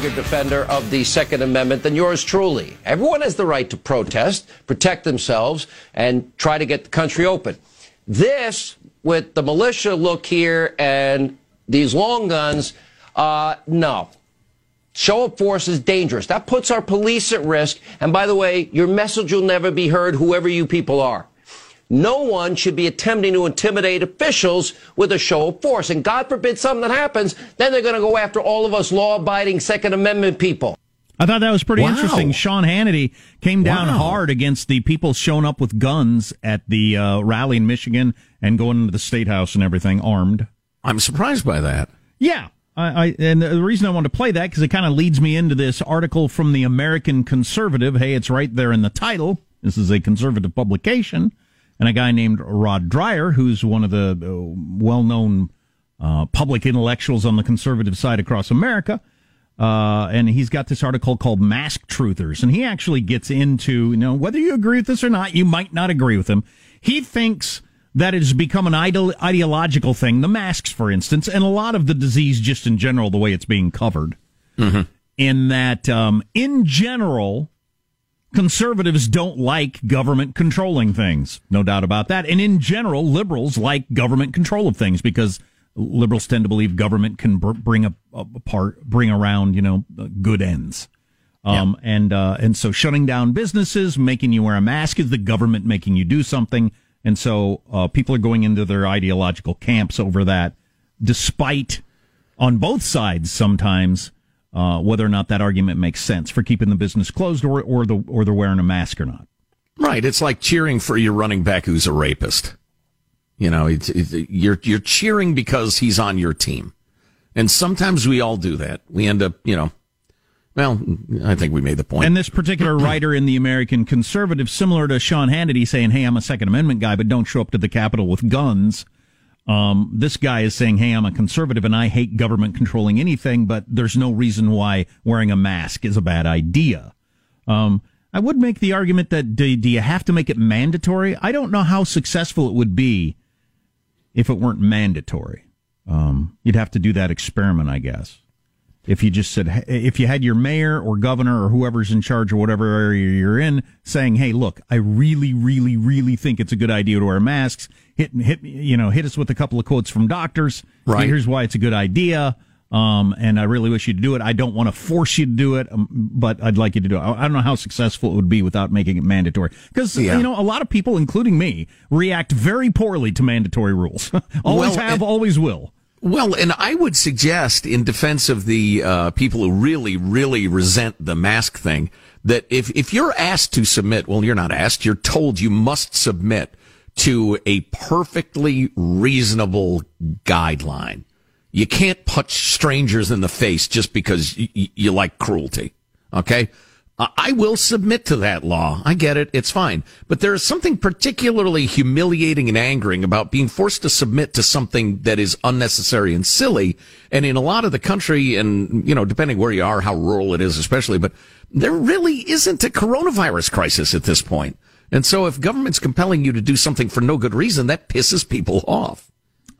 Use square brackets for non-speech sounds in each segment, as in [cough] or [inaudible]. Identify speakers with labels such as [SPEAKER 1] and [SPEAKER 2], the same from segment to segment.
[SPEAKER 1] Bigger defender of the Second Amendment than yours truly. Everyone has the right to protest, protect themselves, and try to get the country open. This, with the militia look here and these long guns, uh, no. Show of force is dangerous. That puts our police at risk. And by the way, your message will never be heard, whoever you people are. No one should be attempting to intimidate officials with a show of force. And God forbid something happens, then they're going to go after all of us law abiding Second Amendment people.
[SPEAKER 2] I thought that was pretty
[SPEAKER 1] Wow.
[SPEAKER 2] interesting. Sean Hannity came down
[SPEAKER 1] Wow.
[SPEAKER 2] hard against the people showing up with guns at the uh, rally in Michigan and going into the state house and everything armed.
[SPEAKER 3] I'm surprised by that.
[SPEAKER 2] Yeah. I, I and the reason I wanted to play that because it kind of leads me into this article from the American Conservative. Hey, it's right there in the title. This is a conservative publication, and a guy named Rod Dreher, who's one of the uh, well-known uh, public intellectuals on the conservative side across America. Uh, and he's got this article called Mask Truthers. And he actually gets into, you know, whether you agree with this or not, you might not agree with him. He thinks that it has become an idol- ideological thing, the masks, for instance, and a lot of the disease just in general, the way it's being covered. In that, um, in general, conservatives don't like government controlling things. No doubt about that. And in general, liberals like government control of things because liberals tend to believe government can br- bring a, a part, bring around, you know, good ends. Um, and, uh, and so shutting down businesses, making you wear a mask is the government making you do something. And so, uh, people are going into their ideological camps over that, despite on both sides sometimes, uh, whether or not that argument makes sense for keeping the business closed or, or the, or they're wearing a mask or not.
[SPEAKER 3] Right. It's like cheering for your running back who's a rapist. You know, it's, it's, you're you're cheering because he's on your team, and sometimes we all do that. We end up, you know. Well, I think we made the point.
[SPEAKER 2] And this particular [clears throat] writer in the American Conservative, similar to Sean Hannity, saying, "Hey, I'm a Second Amendment guy, but don't show up to the Capitol with guns." Um, this guy is saying, "Hey, I'm a conservative and I hate government controlling anything, but there's no reason why wearing a mask is a bad idea." Um, I would make the argument that do, do you have to make it mandatory? I don't know how successful it would be if it weren't mandatory. Um, you'd have to do that experiment, I guess. If you just said, if you had your mayor or governor or whoever's in charge or whatever area you're in saying, "Hey, look, I really, really, really think it's a good idea to wear masks." Hit, hit, you know, hit us with a couple of quotes from doctors.
[SPEAKER 3] Right.
[SPEAKER 2] Here's why it's a good idea. Um, and I really wish you to do it. I don't want to force you to do it, um, but I'd like you to do it. I, I don't know how successful it would be without making it mandatory. Because,
[SPEAKER 3] Yeah.
[SPEAKER 2] you know, a lot of people, including me, react very poorly to mandatory rules. [laughs] always
[SPEAKER 3] Well,
[SPEAKER 2] have, always will.
[SPEAKER 3] Well, and I would suggest, in defense of the uh, people who really, really resent the mask thing, that if if you're asked to submit, well, you're not asked, you're told you must submit to a perfectly reasonable guideline. You can't punch strangers in the face just because y- you like cruelty. Okay. I will submit to that law. I get it. It's fine. But there is something particularly humiliating and angering about being forced to submit to something that is unnecessary and silly. And in a lot of the country, and, you know, depending where you are, how rural it is especially, but there really isn't a coronavirus crisis at this point. And so if government's compelling you to do something for no good reason, that pisses people off.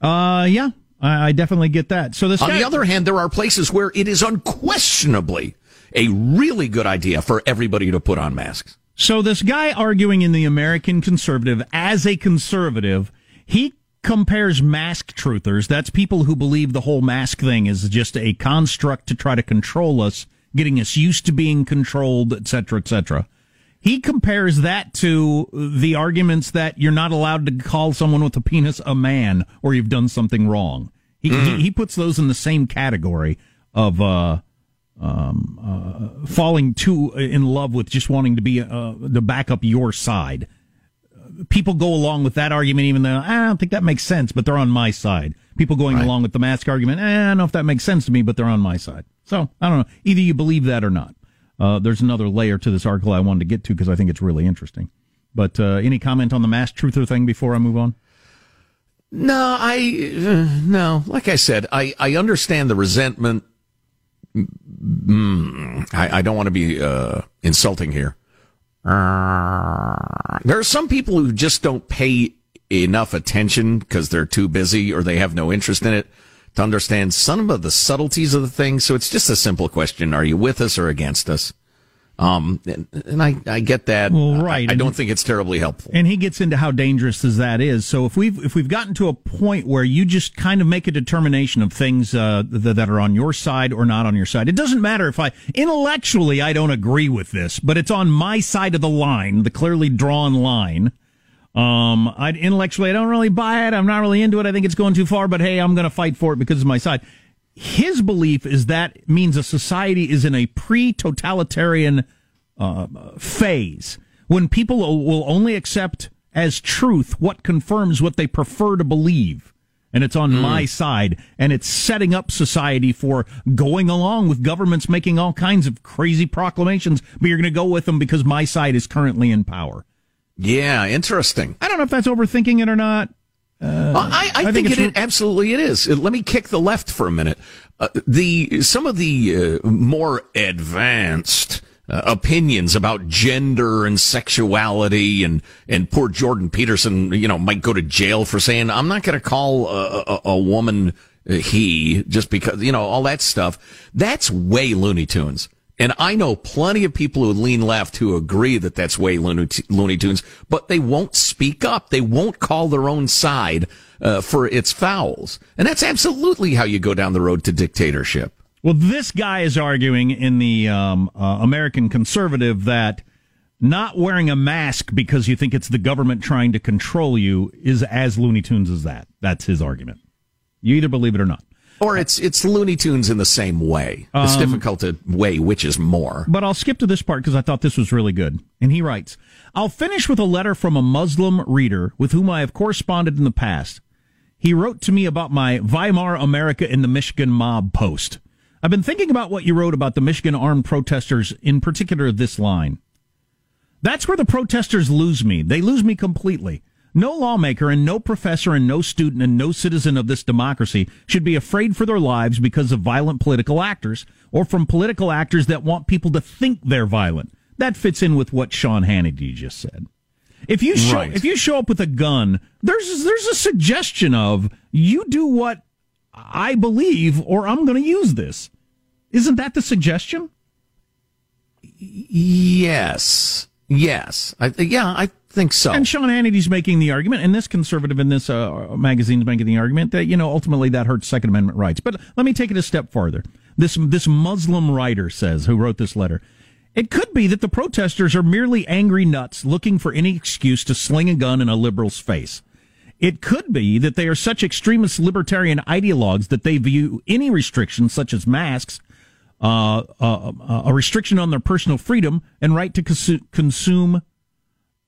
[SPEAKER 2] Uh, yeah, I, I definitely get that. So this
[SPEAKER 3] On
[SPEAKER 2] guy,
[SPEAKER 3] the other hand, there are places where it is unquestionably a really good idea for everybody to put on masks.
[SPEAKER 2] So this guy arguing in the American conservative as a conservative, he compares mask truthers. That's people who believe the whole mask thing is just a construct to try to control us, getting us used to being controlled, et cetera, et cetera. He compares that to the arguments that you're not allowed to call someone with a penis a man or you've done something wrong. He, he, he puts those in the same category of, uh, um, uh, falling too in love with just wanting to be uh, to back up your side. People go along with that argument, even though I don't think that makes sense, but they're on my side. People going
[SPEAKER 3] Right.
[SPEAKER 2] along with the mask argument, eh, I don't know if that makes sense to me, but they're on my side. So I don't know. Either you believe that or not. Uh, there's another layer to this article I wanted to get to because I think it's really interesting. But uh, any comment on the mask truther thing before I move on?
[SPEAKER 3] No, I uh, no. Like I said, I I understand the resentment. Mm, I, I don't want to be uh, insulting here. There are some people who just don't pay enough attention because they're too busy or they have no interest in it to understand some of the subtleties of the thing. So it's just a simple question: Are you with us or against us? Um, and, and I I get that.
[SPEAKER 2] Well, right.
[SPEAKER 3] I, I don't think it's terribly helpful.
[SPEAKER 2] And he gets into how dangerous as that is. So if we've if we've gotten to a point where you just kind of make a determination of things uh, th- that are on your side or not on your side, it doesn't matter if I intellectually I don't agree with this, but it's on my side of the line, the clearly drawn line. Um, I intellectually I don't really buy it. I'm not really into it. I think it's going too far. But hey, I'm going to fight for it because it's my side. His belief is that means a society is in a pre-totalitarian uh, phase when people will- will only accept as truth what confirms what they prefer to believe. And it's on my side, and it's setting up society for going along with governments making all kinds of crazy proclamations, but you're going to go with them because my side is currently in power.
[SPEAKER 3] Yeah, interesting.
[SPEAKER 2] I don't know if that's overthinking it or not.
[SPEAKER 3] Well, I, I,
[SPEAKER 2] I
[SPEAKER 3] think,
[SPEAKER 2] think
[SPEAKER 3] it,
[SPEAKER 2] it's-
[SPEAKER 3] absolutely it is. Uh, Let me kick the left for a minute. Uh, the some of the uh, more advanced uh, opinions about gender and sexuality and and poor Jordan Peterson, you know, might go to jail for saying I'm not going to call a, a, a woman uh, he just because you know all that stuff. That's way Looney Tunes. And I know plenty of people who lean left who agree that that's way Looney, Tunes, but they won't speak up. They won't call their own side uh, for its fouls. And that's absolutely how you go down the road to dictatorship.
[SPEAKER 2] Well, this guy is arguing in the um, uh, American conservative that not wearing a mask because you think it's the government trying to control you is as Looney Tunes as that. That's his argument. You either believe it or not.
[SPEAKER 3] Or it's it's Looney Tunes in the same way. It's um, difficult to weigh which is more.
[SPEAKER 2] But I'll skip to this part because I thought this was really good. And he writes, I'll finish with a letter from a Muslim reader with whom I have corresponded in the past. He wrote to me about my Weimar America in the Michigan mob post. I've been thinking about what you wrote about the Michigan armed protesters, in particular this line. That's where the protesters lose me. They lose me completely. No lawmaker and no professor and no student and no citizen of this democracy should be afraid for their lives because of violent political actors or from political actors that want people to think they're violent. That fits in with what Sean Hannity just said. If you show
[SPEAKER 3] Right.
[SPEAKER 2] if you show up with a gun, there's there's a suggestion of you do what I believe or I'm going to use this. Isn't that the suggestion?
[SPEAKER 3] Yes. Yes. I, yeah, I think so.
[SPEAKER 2] And Sean Hannity's making the argument, and this conservative in this uh, magazine's making the argument that you know ultimately that hurts Second Amendment rights. But let me take it a step farther. This this Muslim writer says, who wrote this letter, it could be that the protesters are merely angry nuts looking for any excuse to sling a gun in a liberal's face. It could be that they are such extremist libertarian ideologues that they view any restrictions, such as masks, uh, uh, uh, a restriction on their personal freedom and right to consu- consume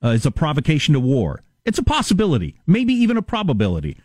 [SPEAKER 2] uh, is a provocation to war. It's a possibility, maybe even a probability.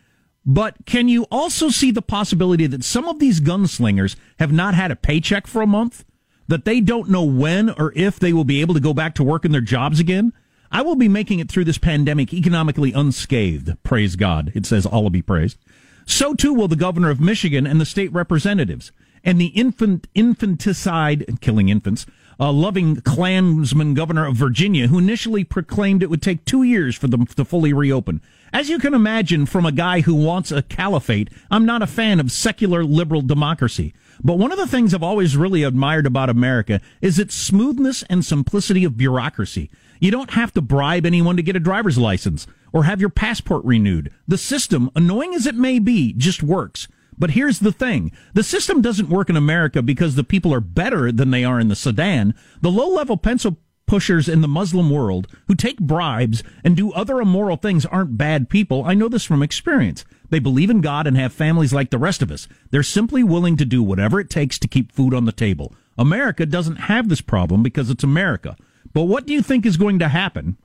[SPEAKER 2] But can you also see the possibility that some of these gunslingers have not had a paycheck for a month? That they don't know when or if they will be able to go back to work in their jobs again? I will be making it through this pandemic economically unscathed. Praise God. It says all will be praised. So too will the governor of Michigan and the state representatives. And the infant, infanticide, killing infants, uh, loving Klansman governor of Virginia, who initially proclaimed it would take two years for them to fully reopen. As you can imagine from a guy who wants a caliphate, I'm not a fan of secular liberal democracy. But one of the things I've always really admired about America is its smoothness and simplicity of bureaucracy. You don't have to bribe anyone to get a driver's license or have your passport renewed. The system, annoying as it may be, just works. But here's the thing. The system doesn't work in America because the people are better than they are in the Sudan. The low level pencil pushers in the Muslim world who take bribes and do other immoral things aren't bad people. I know this from experience. They believe in God and have families like the rest of us. They're simply willing to do whatever it takes to keep food on the table. America doesn't have this problem because it's America. But what do you think is going to happen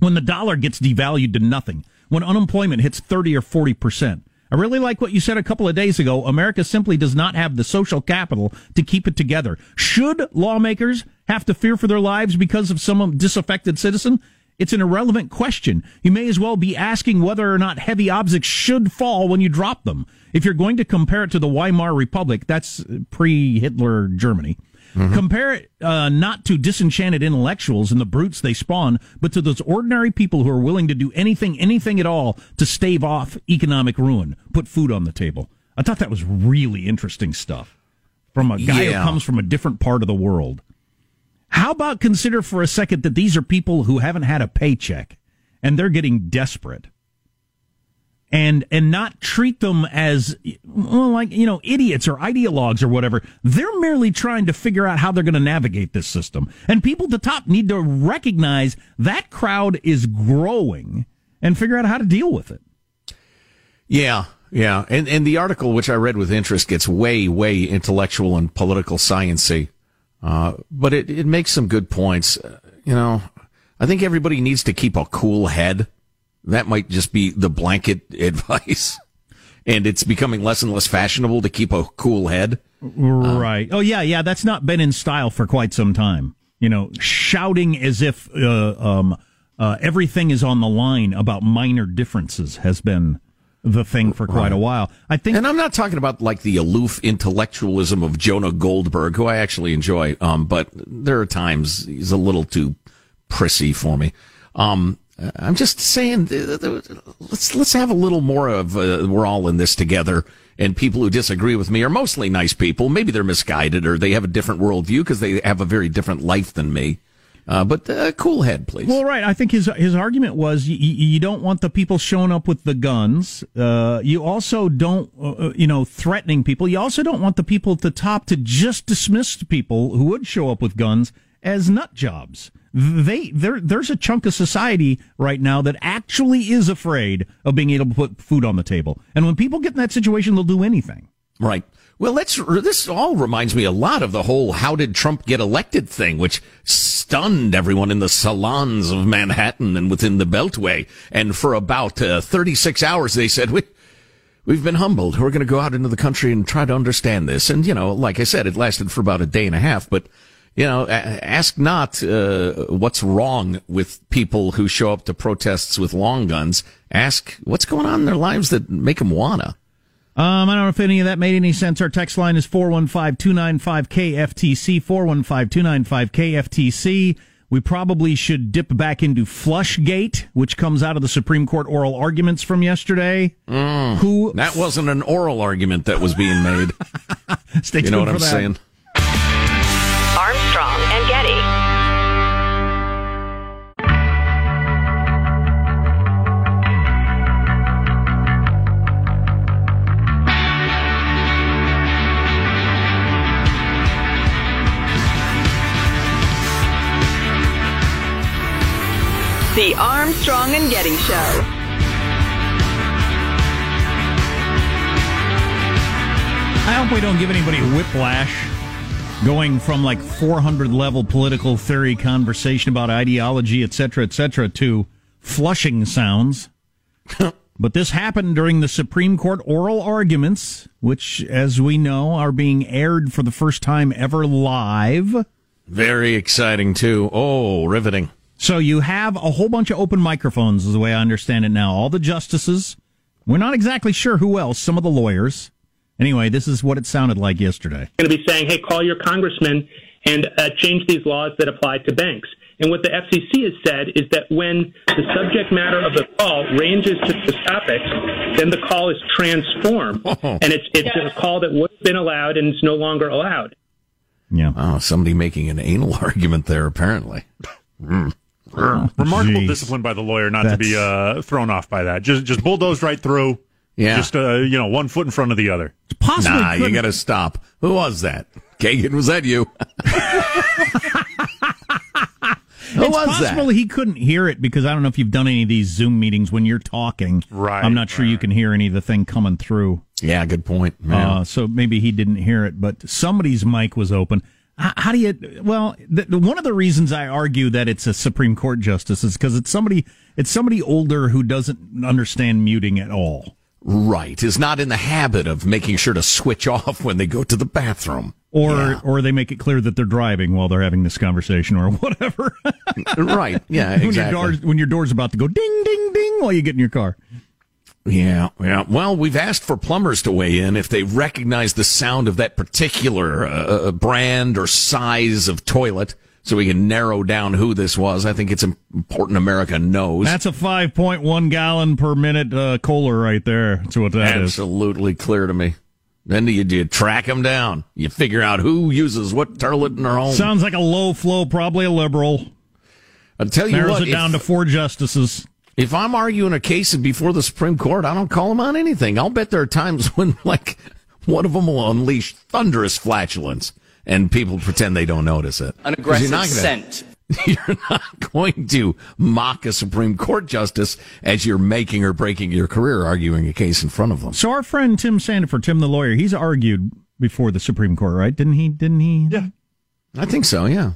[SPEAKER 2] when the dollar gets devalued to nothing? When unemployment hits 30 or 40 percent? I really like what you said a couple of days ago. America simply does not have the social capital to keep it together. Should lawmakers have to fear for their lives because of some disaffected citizen? It's an irrelevant question. You may as well be asking whether or not heavy objects should fall when you drop them. If you're going to compare it to the Weimar Republic, that's pre-Hitler Germany. Compare it uh, not to disenchanted intellectuals and the brutes they spawn, but to those ordinary people who are willing to do anything, anything at all to stave off economic ruin, put food on the table. I thought that was really interesting stuff from a guy
[SPEAKER 3] Yeah.
[SPEAKER 2] who comes from a different part of the world. How about consider for a second that these are people who haven't had a paycheck and they're getting desperate and and not treat them as well, like you know idiots or ideologues or whatever. They're merely trying to figure out how they're going to navigate this system. And people at the top need to recognize that crowd is growing and figure out how to deal with it.
[SPEAKER 3] Yeah, yeah. And and the article which I read with interest gets way, way intellectual and political sciency, Uh, but it, it makes some good points. Uh, you know, I think everybody needs to keep a cool head. That might just be the blanket [laughs] advice. And it's becoming less and less fashionable to keep a cool head.
[SPEAKER 2] Right. Oh yeah, yeah. That's not been in style for quite some time. You know, shouting as if uh, um, uh, everything is on the line about minor differences has been the thing for quite a while. I think.
[SPEAKER 3] And I'm not talking about like the aloof intellectualism of Jonah Goldberg, who I actually enjoy. Um, but there are times he's a little too prissy for me. Um, I'm just saying, uh, let's let's have a little more of uh, we're all in this together. And people who disagree with me are mostly nice people. Maybe they're misguided or they have a different worldview because they have a very different life than me. Uh, but uh, cool head, please.
[SPEAKER 2] Well, right. I think his his argument was you, you don't want the people showing up with the guns. Uh, you also don't, uh, you know, threatening people. You also don't want the people at the top to just dismiss people who would show up with guns as nut jobs. They there there's a chunk of society right now that actually is afraid of being able to put food on the table. And when people get in that situation, they'll do anything.
[SPEAKER 3] Right. Well, let's. This all reminds me a lot of the whole "How did Trump get elected?" thing, which stunned everyone in the salons of Manhattan and within the Beltway. And for about uh, 36 hours, they said, "We, we've been humbled. We're going to go out into the country and try to understand this." And you know, like I said, it lasted for about a day and a half, but you know, ask not uh, what's wrong with people who show up to protests with long guns. Ask what's going on in their lives that make them wanna.
[SPEAKER 2] Um, I don't know if any of that made any sense. Our text line is 415-295-KFTC, 415-295-KFTC. We probably should dip back into Flushgate, which comes out of the Supreme Court oral arguments from yesterday.
[SPEAKER 3] Mm,
[SPEAKER 2] Who
[SPEAKER 3] That wasn't an oral argument that was being made. [laughs]
[SPEAKER 2] Stay
[SPEAKER 3] you know what
[SPEAKER 2] tuned
[SPEAKER 3] I'm
[SPEAKER 2] that.
[SPEAKER 3] saying?
[SPEAKER 4] The Armstrong and Getty Show.
[SPEAKER 2] I hope we don't give anybody whiplash going from like 400 level political theory conversation about ideology, et cetera, et cetera, to flushing sounds. [laughs] but this happened during the Supreme Court oral arguments, which, as we know, are being aired for the first time ever live.
[SPEAKER 3] Very exciting too. Oh, riveting.
[SPEAKER 2] So you have a whole bunch of open microphones, is the way I understand it now. All the justices. We're not exactly sure who else. Some of the lawyers. Anyway, this is what it sounded like yesterday.
[SPEAKER 5] going to be saying, hey, call your congressman and uh, change these laws that apply to banks. And what the FCC has said is that when the subject matter of the call ranges to the topics, then the call is transformed, [laughs] and it's it's a call that would have been allowed and is no longer allowed.
[SPEAKER 2] Yeah.
[SPEAKER 3] Oh, somebody making an anal [laughs] argument there, apparently. [laughs] Mm.
[SPEAKER 6] Remarkable [laughs]
[SPEAKER 2] Jeez.
[SPEAKER 6] discipline by the lawyer not to be uh, thrown off by that. Just just bulldozed right through.
[SPEAKER 3] Yeah.
[SPEAKER 6] Just uh, you know, one foot in front of the other.
[SPEAKER 2] Possibly
[SPEAKER 3] Nah, you
[SPEAKER 2] couldn't-
[SPEAKER 3] got to stop. Who was that? Kagan, was that you? [laughs] Who
[SPEAKER 2] it's
[SPEAKER 3] was
[SPEAKER 2] possible
[SPEAKER 3] that?
[SPEAKER 2] he couldn't hear it because I don't know if you've done any of these Zoom meetings when you're talking.
[SPEAKER 6] Right,
[SPEAKER 2] I'm not sure you can hear any of the thing coming through.
[SPEAKER 3] Yeah, good point. Yeah.
[SPEAKER 2] Uh, so maybe he didn't hear it, but somebody's mic was open. How, do you? Well, the, the- one of the reasons I argue that it's a Supreme Court justice is because it's somebody it's somebody older who doesn't understand muting at all.
[SPEAKER 3] right. Is not in the habit of making sure to switch off when they go to the bathroom.
[SPEAKER 2] Or,
[SPEAKER 3] Yeah.
[SPEAKER 2] or they make it clear that they're driving while they're having this conversation, or [laughs] whatever.
[SPEAKER 3] right. Yeah, [laughs]
[SPEAKER 2] when
[SPEAKER 3] exactly.
[SPEAKER 2] your door's when your door's about to go ding ding ding while you get in your car.
[SPEAKER 3] Yeah, yeah. Well, we've asked for plumbers to weigh in if they recognize the sound of that particular uh, brand or size of toilet, so we can narrow down who this was. I think it's important America knows.
[SPEAKER 2] That's a 5.1 gallon per minute uh, Kohler right there. That's what that is.
[SPEAKER 3] absolutely clear to me. Then do you, do you track them down? You figure out who uses what toilet in their home.
[SPEAKER 2] Sounds like a low flow, probably a liberal.
[SPEAKER 3] I'll tell you
[SPEAKER 2] Narrows
[SPEAKER 3] what.
[SPEAKER 2] it down to four justices.
[SPEAKER 3] If I'm arguing a case before the Supreme Court, I don't call them on anything. I'll bet there are times [laughs] when, like, one of them will unleash thunderous flatulence, and people pretend they don't notice it.
[SPEAKER 7] An
[SPEAKER 3] 'Cause
[SPEAKER 7] aggressive
[SPEAKER 3] you're not gonna-
[SPEAKER 7] scent. [laughs]
[SPEAKER 3] You're not going to mock a Supreme Court justice as you're making or breaking your career arguing a case in front of them.
[SPEAKER 2] So our friend Tim Sandefur, Tim the lawyer, he's argued before the Supreme Court, right? Didn't he? Didn't he?
[SPEAKER 6] Yeah.
[SPEAKER 3] I think so. Yeah.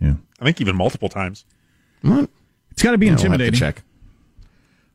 [SPEAKER 2] Yeah.
[SPEAKER 6] I think even multiple times.
[SPEAKER 3] What?
[SPEAKER 2] It's got to be
[SPEAKER 3] Yeah, we'll have to
[SPEAKER 2] intimidating.
[SPEAKER 3] check.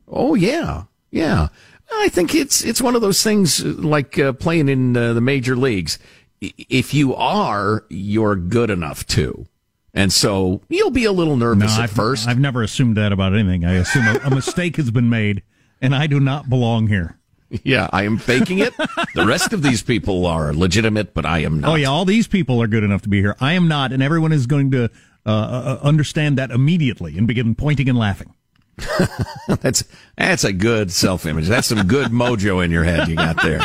[SPEAKER 3] Oh yeah, yeah. I think it's it's one of those things uh, like uh, playing in uh, the major leagues. If you are, you're good enough to, and so you'll be a little
[SPEAKER 2] No,
[SPEAKER 3] nervous at
[SPEAKER 2] I've,
[SPEAKER 3] first.
[SPEAKER 2] I've never assumed that about anything. I assume a, a mistake has been made, and I do not belong here.
[SPEAKER 3] yeah, I am faking it. the rest of these people are legitimate, but I am not.
[SPEAKER 2] Oh yeah, all these people are good enough to be here. I am not, and everyone is going to uh, uh, understand that immediately and begin pointing and laughing. [laughs]
[SPEAKER 3] that's that's a good self image. That's some good mojo in your head you got there.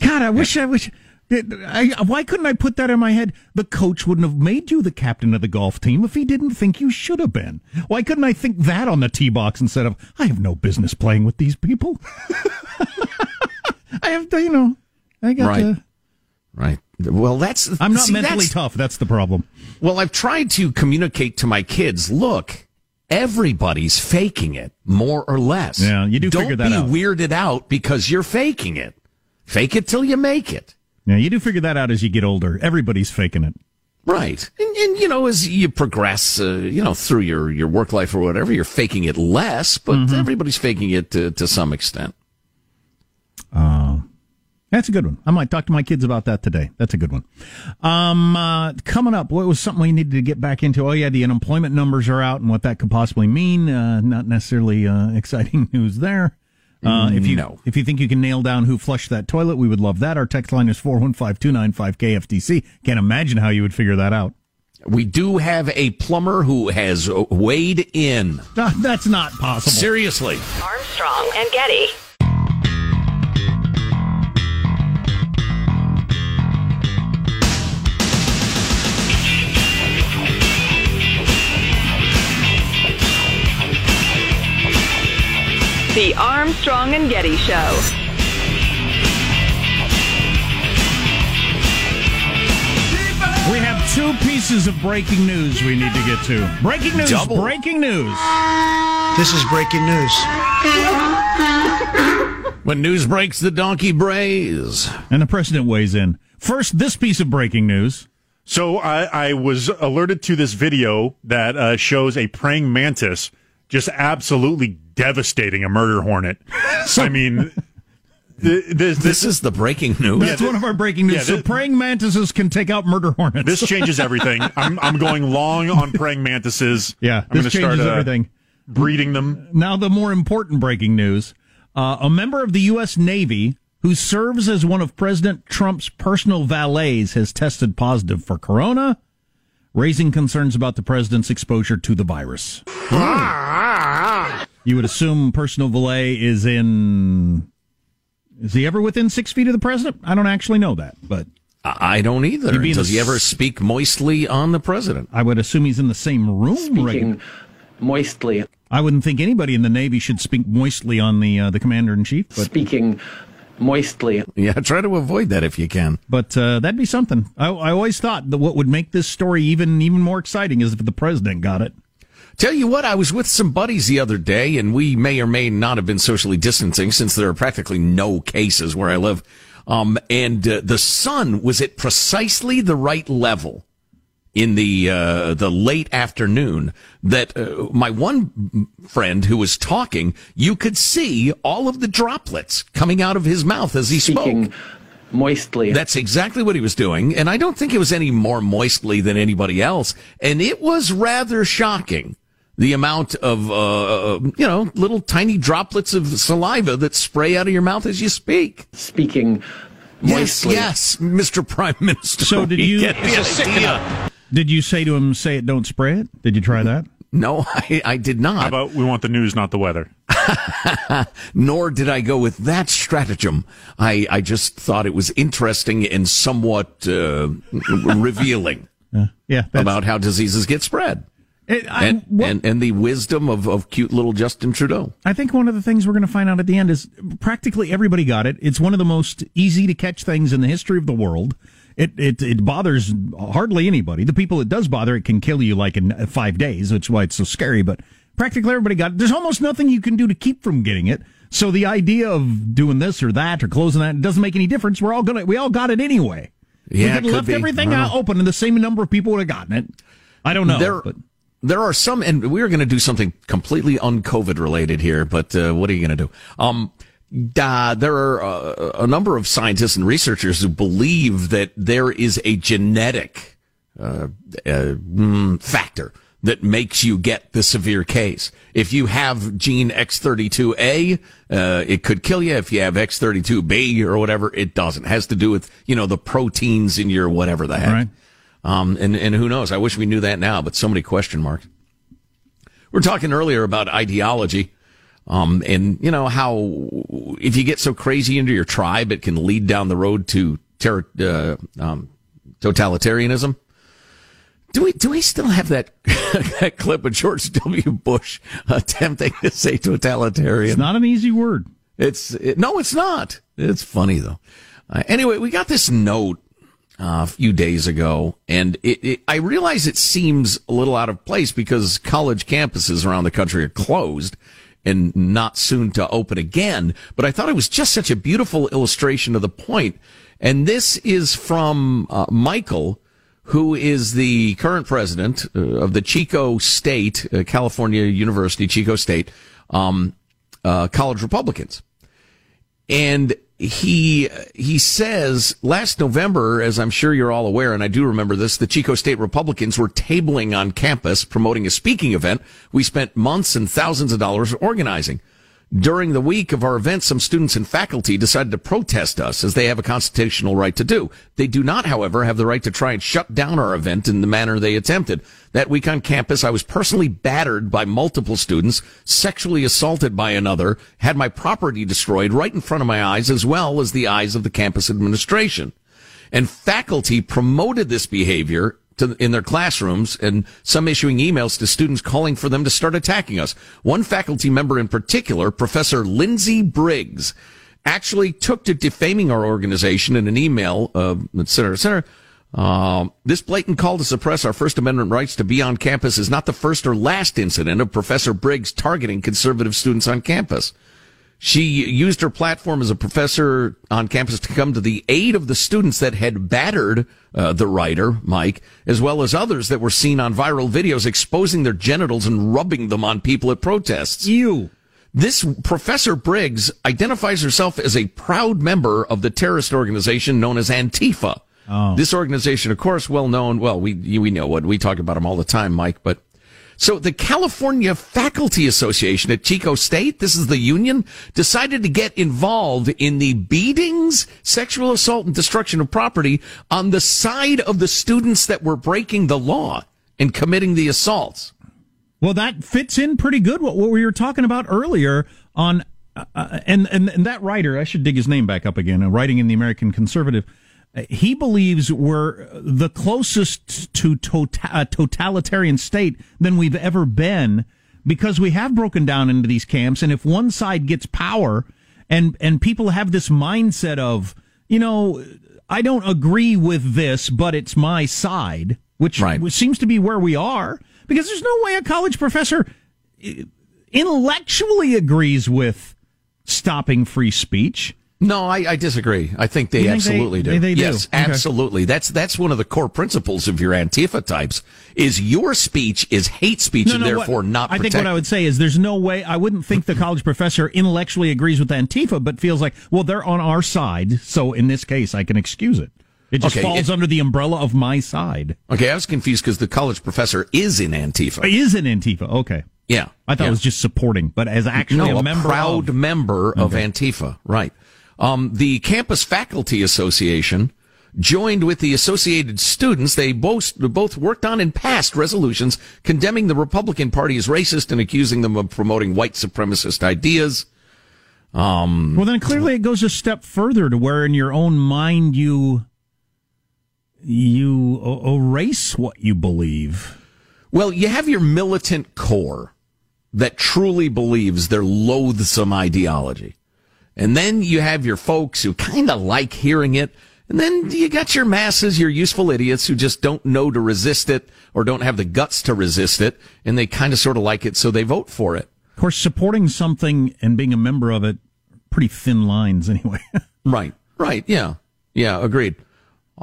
[SPEAKER 2] God, I wish I wish. I, why couldn't I put that in my head? The coach wouldn't have made you the captain of the golf team if he didn't think you should have been. Why couldn't I think that on the tee box instead of I have no business playing with these people? [laughs] I have to, you know, I got
[SPEAKER 3] Right.
[SPEAKER 2] to.
[SPEAKER 3] Right. Well, that's
[SPEAKER 2] I'm not
[SPEAKER 3] see,
[SPEAKER 2] mentally
[SPEAKER 3] that's-
[SPEAKER 2] tough. That's the problem.
[SPEAKER 3] Well, I've tried to communicate to my kids, look, everybody's faking it, more or less.
[SPEAKER 2] Yeah, you do
[SPEAKER 3] Don't
[SPEAKER 2] figure that
[SPEAKER 3] be
[SPEAKER 2] out.
[SPEAKER 3] weirded out because you're faking it. Fake it till you make it.
[SPEAKER 2] Yeah, you do figure that out as you get older. Everybody's faking it.
[SPEAKER 3] Right. And, and you know, as you progress, uh, you know, through your, your work life or whatever, you're faking it less, but
[SPEAKER 2] Mm-hmm.
[SPEAKER 3] everybody's faking it to, to some extent.
[SPEAKER 2] That's a good one. I might talk to my kids about that today. That's a good one. Um, uh, coming up, what was something we needed to get back into? Oh yeah, the unemployment numbers are out and what that could possibly mean. Uh, not necessarily uh, [laughs] exciting news there. Uh, if you
[SPEAKER 3] No.
[SPEAKER 2] if you think you can nail down who flushed that toilet, we would love that. Our text line is four one five two nine five KFTC. Can't imagine how you would figure that out.
[SPEAKER 3] We do have a plumber who has weighed in. [laughs]
[SPEAKER 2] That's not possible.
[SPEAKER 3] Seriously.
[SPEAKER 4] Armstrong and Getty. The Armstrong and Getty Show.
[SPEAKER 2] We have two pieces of breaking news we need to get to. Breaking news.
[SPEAKER 3] Double.
[SPEAKER 2] Breaking news.
[SPEAKER 7] This is breaking news.
[SPEAKER 3] When news breaks, the donkey brays.
[SPEAKER 2] And the president weighs in. First, this piece of breaking news.
[SPEAKER 6] So I, I was alerted to this video that uh, shows a praying mantis just absolutely devastating a murder hornet. [laughs] I mean, th- this,
[SPEAKER 3] This
[SPEAKER 6] this
[SPEAKER 3] is the breaking news.
[SPEAKER 2] That's one of our breaking news.
[SPEAKER 6] yeah,
[SPEAKER 2] so praying mantises can take out murder hornets.
[SPEAKER 6] this changes everything. [laughs] I'm I'm going long on praying mantises.
[SPEAKER 2] yeah,
[SPEAKER 6] I'm
[SPEAKER 2] this changes
[SPEAKER 6] start uh,
[SPEAKER 2] everything.
[SPEAKER 6] breeding them.
[SPEAKER 2] Now, the more important breaking news: uh, a member of the U.S. Navy who serves as one of President Trump's personal valets has tested positive for corona, raising concerns about the president's exposure to the virus. You would assume personal valet is in. Is he ever within six feet of the president? I don't actually know that, but
[SPEAKER 3] I I don't either.
[SPEAKER 2] You'd be in
[SPEAKER 3] Does
[SPEAKER 2] the
[SPEAKER 3] he ever speak moistly on the president?
[SPEAKER 2] I would assume he's in the same room. right?
[SPEAKER 8] moistly,
[SPEAKER 2] I wouldn't think anybody in the Navy should speak moistly on the uh, the commander in chief, but
[SPEAKER 8] speaking moistly.
[SPEAKER 3] Yeah, try to avoid that if you can.
[SPEAKER 2] but uh, that'd be something. I, I always thought that what would make this story even even more exciting is if the president got it.
[SPEAKER 3] Tell you what, I was with some buddies the other day, and we may or may not have been socially distancing since there are practically no cases where I live. Um, and uh, the sun was at precisely the right level in the uh, the late afternoon that uh, my one friend who was talking, you could see all of the droplets coming out of his mouth as he
[SPEAKER 8] Speaking
[SPEAKER 3] spoke.
[SPEAKER 8] moistly.
[SPEAKER 3] That's exactly what he was doing, and I don't think it was any more moistly than anybody else. And it was rather shocking the amount of uh, you know little tiny droplets of saliva that spray out of your mouth as you speak.
[SPEAKER 8] speaking moistly.
[SPEAKER 3] yes, yes Mr. Prime Minister.
[SPEAKER 2] So did you- [laughs]
[SPEAKER 3] get the idea.
[SPEAKER 2] Did you say to him, "Say it, don't spray it"? Did you try that?
[SPEAKER 3] No, [laughs] I, I did
[SPEAKER 6] How
[SPEAKER 3] not.
[SPEAKER 6] about we want the news, not the weather? [laughs]
[SPEAKER 3] Nor did I go with that stratagem. I, I just thought it was interesting and somewhat uh, revealing
[SPEAKER 2] Yeah,
[SPEAKER 3] about how diseases get spread.
[SPEAKER 2] It, I,
[SPEAKER 3] and,
[SPEAKER 2] what-
[SPEAKER 3] and and the wisdom of, of cute little Justin Trudeau.
[SPEAKER 2] I think one of the things we're going to find out at the end is practically everybody got it. It's one of the most easy to catch things in the history of the world. It it it bothers hardly anybody. The people it does bother, it can kill you like in five days, which is why it's so scary. But practically everybody got it. There's almost nothing you can do to keep from getting it. So the idea of doing this or that or closing that doesn't make any difference. We're all gonna we all got it anyway.
[SPEAKER 3] Yeah,
[SPEAKER 2] we could
[SPEAKER 3] could
[SPEAKER 2] left
[SPEAKER 3] be.
[SPEAKER 2] everything open, and the same number of people would have gotten it. I don't know.
[SPEAKER 3] there,
[SPEAKER 2] but
[SPEAKER 3] there are some, and we are going to do something completely un-COVID related here. But uh, what are you going to do? Um, uh, there are uh, a number of scientists and researchers who believe that there is a genetic uh, uh, mm, factor that makes you get the severe case. If you have gene X32A, uh, it could kill you. If you have X32B or whatever, it doesn't. It has to do with, you know, the proteins in your whatever the heck.
[SPEAKER 2] Right.
[SPEAKER 3] Um, and, and who knows? I wish we knew that now, but so many question marks. We are talking earlier about ideology. Um, and you know how if you get so crazy into your tribe, it can lead down the road to ter- uh, um, totalitarianism. Do we do we still have that [laughs] that clip of George W. Bush attempting to say totalitarian?
[SPEAKER 2] it's not an easy word.
[SPEAKER 3] It's it, no, it's not. It's funny though. Uh, anyway, we got this note uh, a few days ago, and it, it, I realize it seems a little out of place because college campuses around the country are closed and not soon to open again. But I thought it was just such a beautiful illustration of the point. And this is from uh, Michael, who is the current president uh, of the Chico State, uh, California University, Chico State, um, uh, College Republicans. And he he says last November, as I'm sure you're all aware, and I do remember this, the Chico State Republicans were tabling on campus promoting a speaking event. We spent months and thousands of dollars organizing. During the week of our event, some students and faculty decided to protest us as they have a constitutional right to do. They do not, however, have the right to try and shut down our event in the manner they attempted. That week on campus, I was personally battered by multiple students, sexually assaulted by another, had my property destroyed right in front of my eyes as well as the eyes of the campus administration. And faculty promoted this behavior to, in their classrooms and some issuing emails to students calling for them to start attacking us. One faculty member in particular, Professor Lindsay Briggs, actually took to defaming our organization in an email, uh, et cetera, et cetera. Uh, this blatant call to suppress our First Amendment rights to be on campus is not the first or last incident of Professor Briggs targeting conservative students on campus. She used her platform as a professor on campus to come to the aid of the students that had battered uh, the writer, Mike, as well as others that were seen on viral videos exposing their genitals and rubbing them on people at protests.
[SPEAKER 2] You.
[SPEAKER 3] This Professor Briggs identifies herself as a proud member of the terrorist organization known as Antifa.
[SPEAKER 2] Oh.
[SPEAKER 3] This organization, of course, well known. Well, we we know what we talk about them all the time, Mike. But so the California Faculty Association at Chico State, this is the union, decided to get involved in the beatings, sexual assault, and destruction of property on the side of the students that were breaking the law and committing the assaults.
[SPEAKER 2] Well, that fits in pretty good what, what we were talking about earlier on, uh, and, and and that writer, I should dig his name back up again. Uh, writing in the American Conservative, uh, he believes we're the closest to tota- uh, totalitarian state than we've ever been because we have broken down into these camps, and if one side gets power, and and people have this mindset of, you know, I don't agree with this, but it's my side, which, which seems to be where we are because there's no way a college professor intellectually agrees with stopping free speech.
[SPEAKER 3] No, I, I disagree. I think they
[SPEAKER 2] You think
[SPEAKER 3] absolutely
[SPEAKER 2] they-
[SPEAKER 3] do.
[SPEAKER 2] they do?
[SPEAKER 3] yes,
[SPEAKER 2] Okay.
[SPEAKER 3] absolutely. That's that's one of the core principles of your Antifa types. Is your speech is hate speech and
[SPEAKER 2] what-
[SPEAKER 3] therefore not
[SPEAKER 2] I
[SPEAKER 3] protected.
[SPEAKER 2] think what I would say is there's no way I wouldn't think the college professor intellectually agrees with Antifa, but feels like, well, they're on our side, so in this case, I can excuse it. It just
[SPEAKER 3] Okay,
[SPEAKER 2] falls
[SPEAKER 3] it-
[SPEAKER 2] under the umbrella of my side.
[SPEAKER 3] Okay, I was confused because the college professor is in Antifa.
[SPEAKER 2] Is an Antifa? Okay,
[SPEAKER 3] Yeah,
[SPEAKER 2] I thought
[SPEAKER 3] yeah.
[SPEAKER 2] it was just supporting, but as actually
[SPEAKER 3] no,
[SPEAKER 2] a member
[SPEAKER 3] proud
[SPEAKER 2] of,
[SPEAKER 3] member of
[SPEAKER 2] Okay.
[SPEAKER 3] Antifa, right? Um, the Campus Faculty Association joined with the Associated Students. They both both worked on and passed resolutions condemning the Republican Party as racist and accusing them of promoting white supremacist ideas. Um,
[SPEAKER 2] Well, then clearly it goes a step further to where in your own mind you you erase what you believe.
[SPEAKER 3] Well, you have your militant core that truly believes their loathsome ideology. And then you have your folks who kind of like hearing it. And then you got your masses, your useful idiots who just don't know to resist it or don't have the guts to resist it. And they kind of sort of like it, so they vote for it.
[SPEAKER 2] Of course, supporting something and being a member of it, pretty thin lines [laughs] anyway.
[SPEAKER 3] Right, right, yeah, yeah, agreed.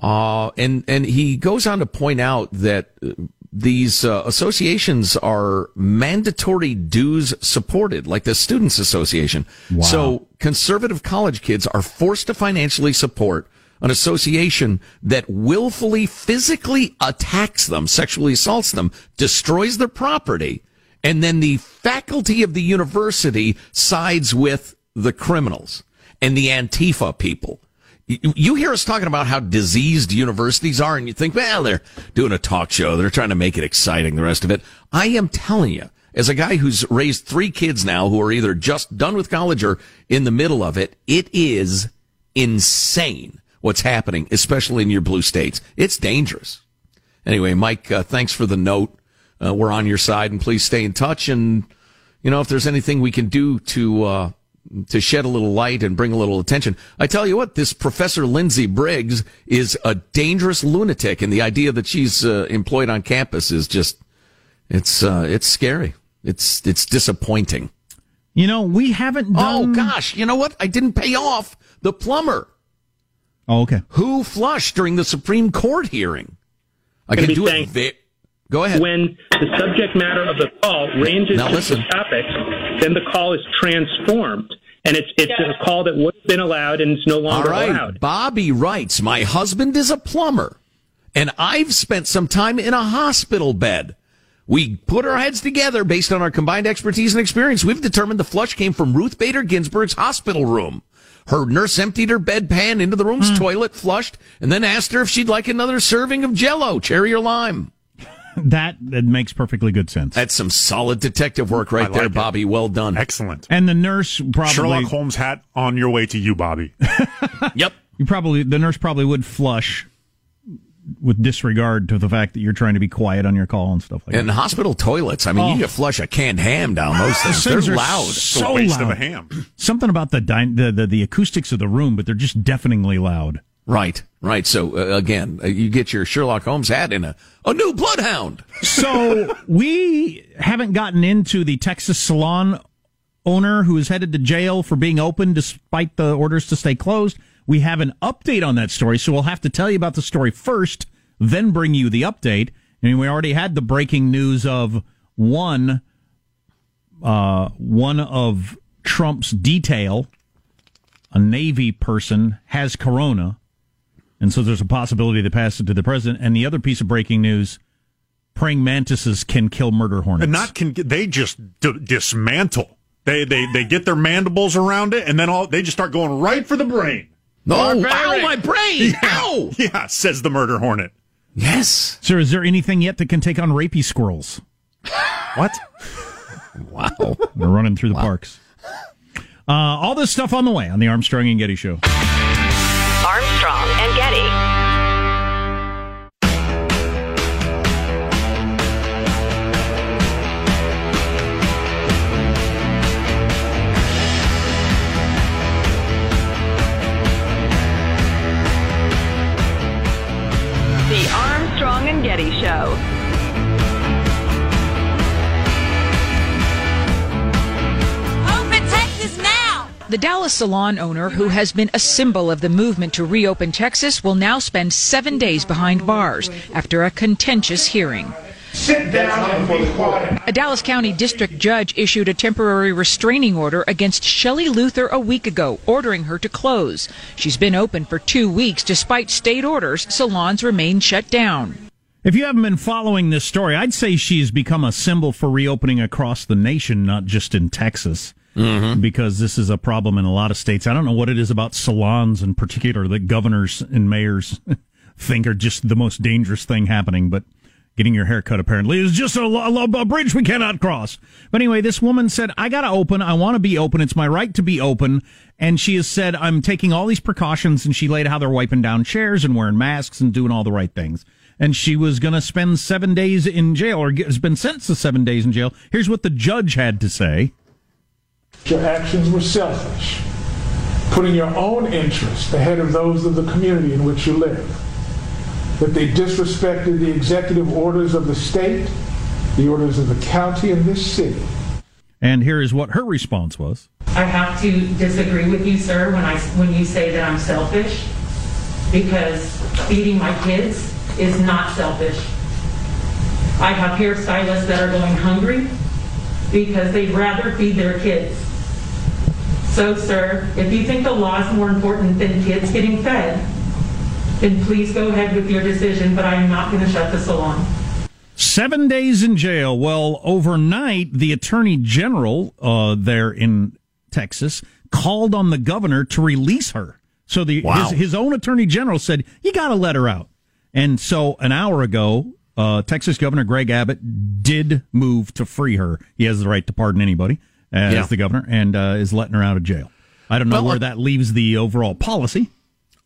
[SPEAKER 3] Uh, and and he goes on to point out that uh, these uh, associations are mandatory dues supported, like the Students Association.
[SPEAKER 2] Wow.
[SPEAKER 3] So conservative college kids are forced to financially support an association that willfully physically attacks them, sexually assaults them, destroys their property, and then the faculty of the university sides with the criminals and the Antifa people. You, hear us talking about how diseased universities are, and you think, well, they're doing a talk show. They're trying to make it exciting, the rest of it. I am telling you, as a guy who's raised three kids now who are either just done with college or in the middle of it, it is insane what's happening, especially in your blue states. It's dangerous. Anyway, Mike, uh, thanks for the note. Uh, we're on your side, and please stay in touch. And you know, if there's anything we can do to uh, to shed a little light and bring a little attention, I tell you what, this Professor Lindsay Briggs is a dangerous lunatic, and the idea that she's uh, employed on campus is just it's uh, it's scary. It's it's disappointing.
[SPEAKER 2] You know, we haven't
[SPEAKER 3] Oh gosh, you know what? I didn't pay off the plumber
[SPEAKER 2] Oh, okay.
[SPEAKER 3] who flushed during the Supreme Court hearing. I
[SPEAKER 5] Gonna
[SPEAKER 3] can do it.
[SPEAKER 5] thanked.
[SPEAKER 3] Ve- Go ahead.
[SPEAKER 5] When the subject matter of the call ranges
[SPEAKER 3] Now
[SPEAKER 5] to
[SPEAKER 3] listen.
[SPEAKER 5] topics, then the call is transformed. and it's it's a call that would have been allowed and it's no longer
[SPEAKER 3] right.
[SPEAKER 5] allowed.
[SPEAKER 3] Bobby writes, My husband is a plumber, and I've spent some time in a hospital bed. We put our heads together based on our combined expertise and experience. We've determined the flush came from Ruth Bader Ginsburg's hospital room. Her nurse emptied her bedpan into the room's hmm. toilet, flushed, and then asked her if she'd like another serving of jello, cherry or lime.
[SPEAKER 2] That, that makes perfectly good sense.
[SPEAKER 3] That's some solid detective work right
[SPEAKER 6] I like
[SPEAKER 3] there,
[SPEAKER 6] it.
[SPEAKER 3] Bobby. Well done.
[SPEAKER 6] Excellent.
[SPEAKER 2] And the nurse probably
[SPEAKER 6] Sherlock Holmes hat on your way to you, Bobby. [laughs] [laughs]
[SPEAKER 3] Yep.
[SPEAKER 2] you probably the nurse probably would flush with disregard to the fact that you're trying to be quiet on your call and stuff like
[SPEAKER 3] And
[SPEAKER 2] that.
[SPEAKER 3] And hospital toilets. I mean,
[SPEAKER 2] Oh.
[SPEAKER 3] you could flush a canned ham down ah, those things. They're
[SPEAKER 2] are
[SPEAKER 3] loud.
[SPEAKER 6] It's a
[SPEAKER 2] So
[SPEAKER 6] waste of
[SPEAKER 2] loud.
[SPEAKER 6] a ham.
[SPEAKER 2] Something about the, dy- the the the acoustics of the room, but they're just deafeningly loud.
[SPEAKER 3] Right, right. So uh, again, uh, you get your Sherlock Holmes hat and a, a new bloodhound.
[SPEAKER 2] So [laughs] we haven't gotten into the Texas salon owner who is headed to jail for being open despite the orders to stay closed. We have an update on that story, so we'll have to tell you about the story first, then bring you the update. I mean, we already had the breaking news of one, uh, one of Trump's detail, a Navy person, has corona. And so there's a possibility to pass it to the president. And the other piece of breaking news praying mantises can kill murder hornets.
[SPEAKER 6] And not can they just d- dismantle. They they they get their mandibles around it, and then all they just start going right for the brain.
[SPEAKER 3] Oh, ow, my brain! [laughs] Ow!
[SPEAKER 6] Yeah, says the murder hornet.
[SPEAKER 3] Yes.
[SPEAKER 2] Sir, is there anything yet that can take on rapey squirrels?
[SPEAKER 6] What? [laughs]
[SPEAKER 3] Wow.
[SPEAKER 2] We're running through the parks. Uh, all this stuff on the way on the Armstrong and Getty Show.
[SPEAKER 4] The
[SPEAKER 9] Dallas salon owner, who has been a symbol of the movement to reopen Texas, will now spend seven days behind bars after a contentious hearing.
[SPEAKER 10] Sit down and be quiet.
[SPEAKER 9] A Dallas County district judge issued a temporary restraining order against Shelley Luther a week ago, ordering her to close. She's been open for two weeks. Despite state orders, salons remain shut down.
[SPEAKER 2] If you haven't been following this story, I'd say she's become a symbol for reopening across the nation, not just in Texas. Mm-hmm. Because this is a problem in a lot of states. I don't know what it is about salons in particular that governors and mayors [laughs] think are just the most dangerous thing happening, but getting your hair cut apparently is just a, a, a bridge we cannot cross. But anyway, this woman said, I gotta open. I want to be open. It's my right to be open. And she has said, I'm taking all these precautions. And she laid how they're wiping down chairs and wearing masks and doing all the right things. And she was to spend seven days in jail or has been sentenced to seven days in jail. Here's what the judge had to say.
[SPEAKER 10] Your actions were selfish, putting your own interests ahead of those of the community in which you live. That they disrespected the executive orders of the state, the orders of the county and this city.
[SPEAKER 2] And here is what her response was.
[SPEAKER 11] I have to disagree with you, sir, when I when you say that I'm selfish, because feeding my kids is not selfish. I have hairstylists that are going hungry because they'd rather feed their kids. So, sir, if you think the law is more important than kids getting fed, then please go ahead with your decision, but I am not going to shut the salon.
[SPEAKER 2] Seven days in jail. Well, overnight, the attorney general uh, there in Texas called on the governor to release her. So the
[SPEAKER 3] Wow.
[SPEAKER 2] his, his own attorney general said, "You got to let her out." And so an hour ago, uh, Texas Governor Greg Abbott did move to free her. He has the right to pardon anybody as
[SPEAKER 3] Yeah.
[SPEAKER 2] the governor, and uh, is letting her out of jail. I don't know
[SPEAKER 3] Well,
[SPEAKER 2] where
[SPEAKER 3] uh,
[SPEAKER 2] that leaves the overall policy.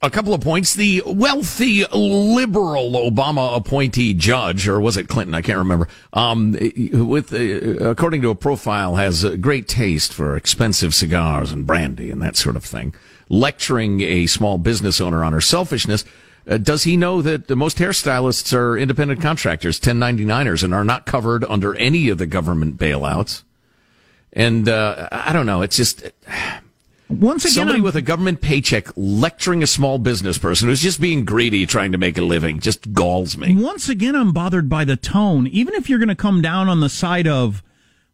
[SPEAKER 3] A couple of points. The wealthy liberal Obama appointee judge, or was it Clinton? I can't remember. Um, with uh, according to a profile, has a great taste for expensive cigars and brandy and that sort of thing. Lecturing a small business owner on her selfishness. Uh, does he know that the most hairstylists are independent contractors, 1099ers, and are not covered under any of the government bailouts? And uh, I don't know. It's just
[SPEAKER 2] Once again,
[SPEAKER 3] somebody
[SPEAKER 2] I'm-
[SPEAKER 3] with a government paycheck lecturing a small business person who's just being greedy, trying to make a living, just galls me.
[SPEAKER 2] Once again, I'm bothered by the tone. Even if you're going to come down on the side of,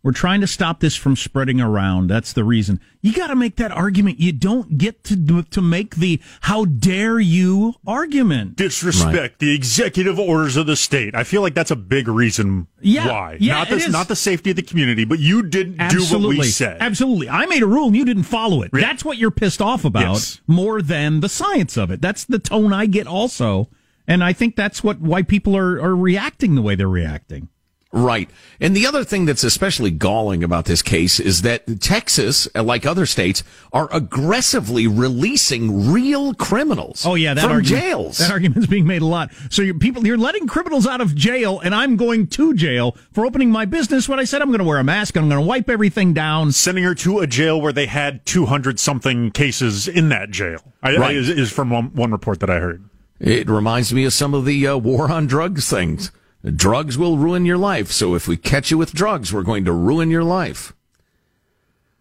[SPEAKER 2] We're trying to stop this from spreading around. That's the reason. You got to make that argument. You don't get to to make the "how dare you" argument.
[SPEAKER 6] Disrespect the executive orders of the state. I feel like that's a big reason
[SPEAKER 2] Yeah,
[SPEAKER 6] why.
[SPEAKER 2] yeah,
[SPEAKER 6] not
[SPEAKER 2] it
[SPEAKER 6] the
[SPEAKER 2] is.
[SPEAKER 6] not the safety of the community, but you didn't do
[SPEAKER 2] Absolutely.
[SPEAKER 6] what we said.
[SPEAKER 2] Absolutely. I made a rule and you didn't follow it.
[SPEAKER 6] Yeah.
[SPEAKER 2] That's what you're pissed off about
[SPEAKER 6] Yes.
[SPEAKER 2] more than the science of it. That's the tone I get also. And I think that's what why people are, are reacting the way they're reacting.
[SPEAKER 3] Right. And the other thing that's especially galling about this case is that Texas, uh, like other states, are aggressively releasing real criminals
[SPEAKER 2] Oh yeah, that
[SPEAKER 3] from
[SPEAKER 2] argument,
[SPEAKER 3] jails.
[SPEAKER 2] That argument's being made a lot. So you're people you're letting criminals out of jail and I'm going to jail for opening my business when I said I'm going to wear a mask, and I'm going to wipe everything down.
[SPEAKER 6] Sending her to a jail where they had 200 something cases in that jail. I,
[SPEAKER 3] Right.
[SPEAKER 6] I, is, is from one, one report that I heard.
[SPEAKER 3] It reminds me of some of the uh, war on drugs things. Drugs will ruin your life. So if we catch you with drugs, we're going to ruin your life.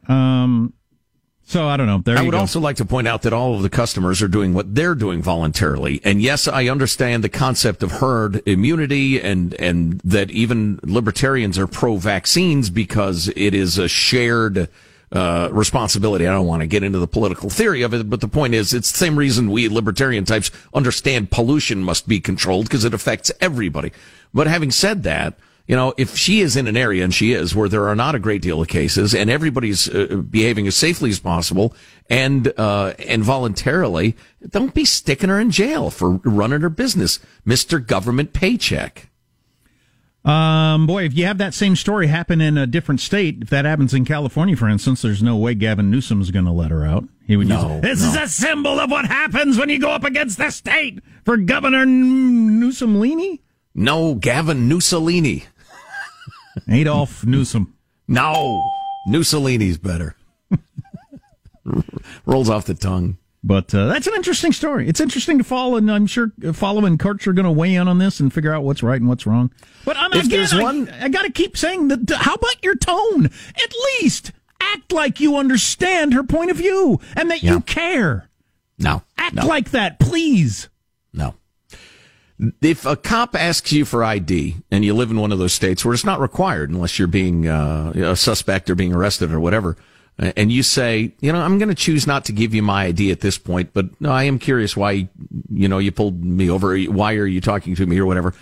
[SPEAKER 2] Um so I don't know. There
[SPEAKER 3] I would
[SPEAKER 2] go.
[SPEAKER 3] also like to point out that all of the customers are doing what they're doing voluntarily. And yes, I understand the concept of herd immunity and, and that even libertarians are pro vaccines because it is a shared, uh, responsibility. I don't want to get into the political theory of it, but the point is it's the same reason we libertarian types understand pollution must be controlled because it affects everybody. But having said that, you know, if she is in an area, and she is, where there are not a great deal of cases, and everybody's uh, behaving as safely as possible, and uh, and voluntarily, don't be sticking her in jail for running her business, Mister Government Paycheck.
[SPEAKER 2] Um, boy, if you have that same story happen in a different state, if that happens in California, for instance, there's no way Gavin Newsom's going to let her out. He would
[SPEAKER 3] No,
[SPEAKER 2] use this
[SPEAKER 3] no.
[SPEAKER 2] is a symbol of what happens when you go up against the state for Governor N- Newsomlini,
[SPEAKER 3] No, Gavin Mussolini.
[SPEAKER 2] Adolf Newsom.
[SPEAKER 3] No, Mussolini's better. [laughs] Rolls off the tongue.
[SPEAKER 2] But uh, that's an interesting story. It's interesting to follow, and I'm sure uh, follow and Kurtz are going to weigh in on this and figure out what's right and what's wrong. But I'm
[SPEAKER 3] If
[SPEAKER 2] again, I,
[SPEAKER 3] one-
[SPEAKER 2] I got to keep saying that. How about your tone? At least act like you understand her point of view and that
[SPEAKER 3] Yeah.
[SPEAKER 2] you care.
[SPEAKER 3] No,
[SPEAKER 2] Act
[SPEAKER 3] no.
[SPEAKER 2] like that, please.
[SPEAKER 3] If a cop asks you for ID and you live in one of those states where it's not required unless you're being uh, a suspect or being arrested or whatever, and you say, you know, I'm going to choose not to give you my ID at this point, but no, I am curious why, you know, you pulled me over. Why are you talking to me or whatever?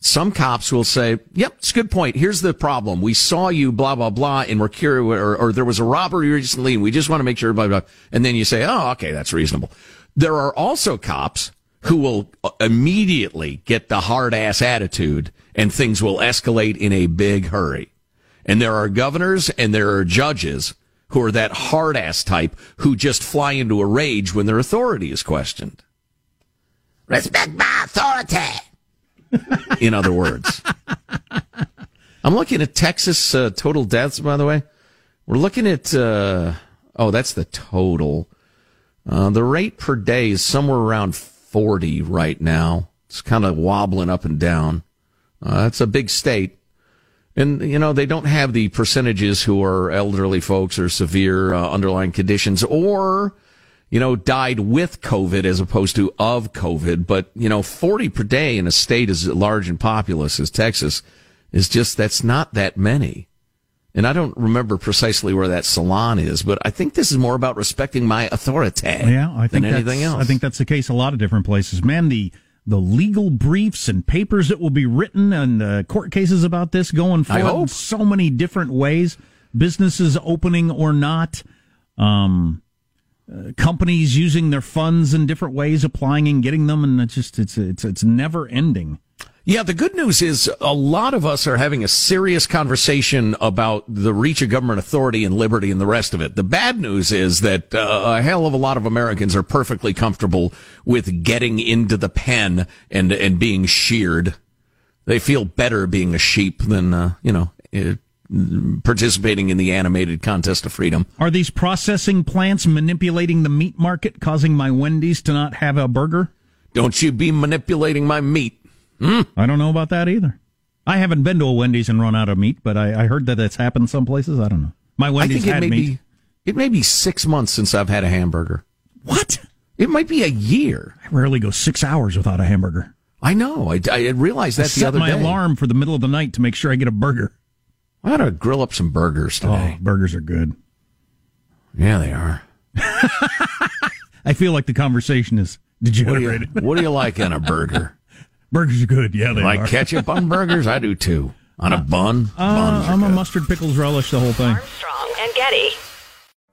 [SPEAKER 3] Some cops will say, yep, it's a good point. Here's the problem. We saw you, blah, blah, blah, and we're curious, or, or there was a robbery recently, and we just want to make sure, blah, blah. And then you say, oh, okay, that's reasonable. There are also cops who will uh, immediately get the hard ass attitude and things will escalate in a big hurry. And there are governors and there are judges who are that hard ass type who just fly into a rage when their authority is questioned. Respect my authority. In other words, I'm looking at Texas uh, total deaths, by the way. We're looking at, uh, oh, that's the total. Uh, the rate per day is somewhere around 40 right now. It's kind of wobbling up and down. Uh, it's a big state. And, you know, they don't have the percentages who are elderly folks or severe uh, underlying conditions or, you know, died with COVID as opposed to of COVID. But, you know, 40 per day in a state as large and populous as Texas is just, that's not that many. And I don't remember precisely where that salon is, but I think this is more about respecting my authority
[SPEAKER 2] Yeah, I think
[SPEAKER 3] than anything else.
[SPEAKER 2] I think that's the case a lot of different places. Man, the the legal briefs and papers that will be written and uh, court cases about this going forward in so many different ways. Businesses opening or not, um, uh, companies using their funds in different ways, applying and getting them, and it's just it's it's it's never ending.
[SPEAKER 3] Yeah, the good news is a lot of us are having a serious conversation about the reach of government authority and liberty and the rest of it. The bad news is that uh, a hell of a lot of Americans are perfectly comfortable with getting into the pen and and being sheared. They feel better being a sheep than uh, you know uh, participating in the animated contest of freedom.
[SPEAKER 2] Are these processing plants manipulating the meat market, causing my Wendy's to not have a burger?
[SPEAKER 3] Don't you be manipulating my meat. Hmm.
[SPEAKER 2] I don't know about that either. I haven't been to a Wendy's and run out of meat, but I, I heard that it's happened some places. I don't know. My
[SPEAKER 3] I
[SPEAKER 2] Wendy's had
[SPEAKER 3] may
[SPEAKER 2] meat.
[SPEAKER 3] be it may be six months since I've had a hamburger.
[SPEAKER 2] What?
[SPEAKER 3] It might be a year.
[SPEAKER 2] I rarely go six hours without a hamburger.
[SPEAKER 3] I know. I, I realized
[SPEAKER 2] I
[SPEAKER 3] that the
[SPEAKER 2] set
[SPEAKER 3] other
[SPEAKER 2] my
[SPEAKER 3] day.
[SPEAKER 2] alarm for the middle of the night to make sure I get a burger.
[SPEAKER 3] I ought to grill up some burgers oh, today.
[SPEAKER 2] Oh, burgers are good.
[SPEAKER 3] Yeah, they are. [laughs]
[SPEAKER 2] I feel like the conversation is
[SPEAKER 3] What do, you, what do you like in a burger? [laughs]
[SPEAKER 2] burgers are good. Yeah, they
[SPEAKER 3] like
[SPEAKER 2] are.
[SPEAKER 3] ketchup on burgers? I do too. On a bun?
[SPEAKER 2] Uh, I'm a mustard pickles relish the whole thing.
[SPEAKER 4] Armstrong and Getty.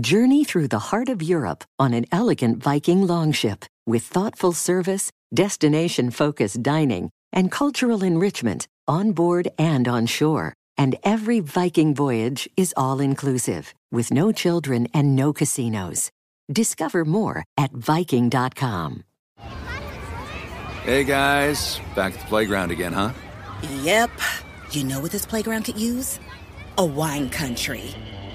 [SPEAKER 12] Journey through the heart of Europe on an elegant Viking longship with thoughtful service, destination focused dining, and cultural enrichment on board and on shore. And every Viking voyage is all inclusive, with no children and no casinos. Discover more at Viking.com.
[SPEAKER 13] Hey guys, back at the playground again, huh?
[SPEAKER 14] Yep. You know what this playground could use? A wine country.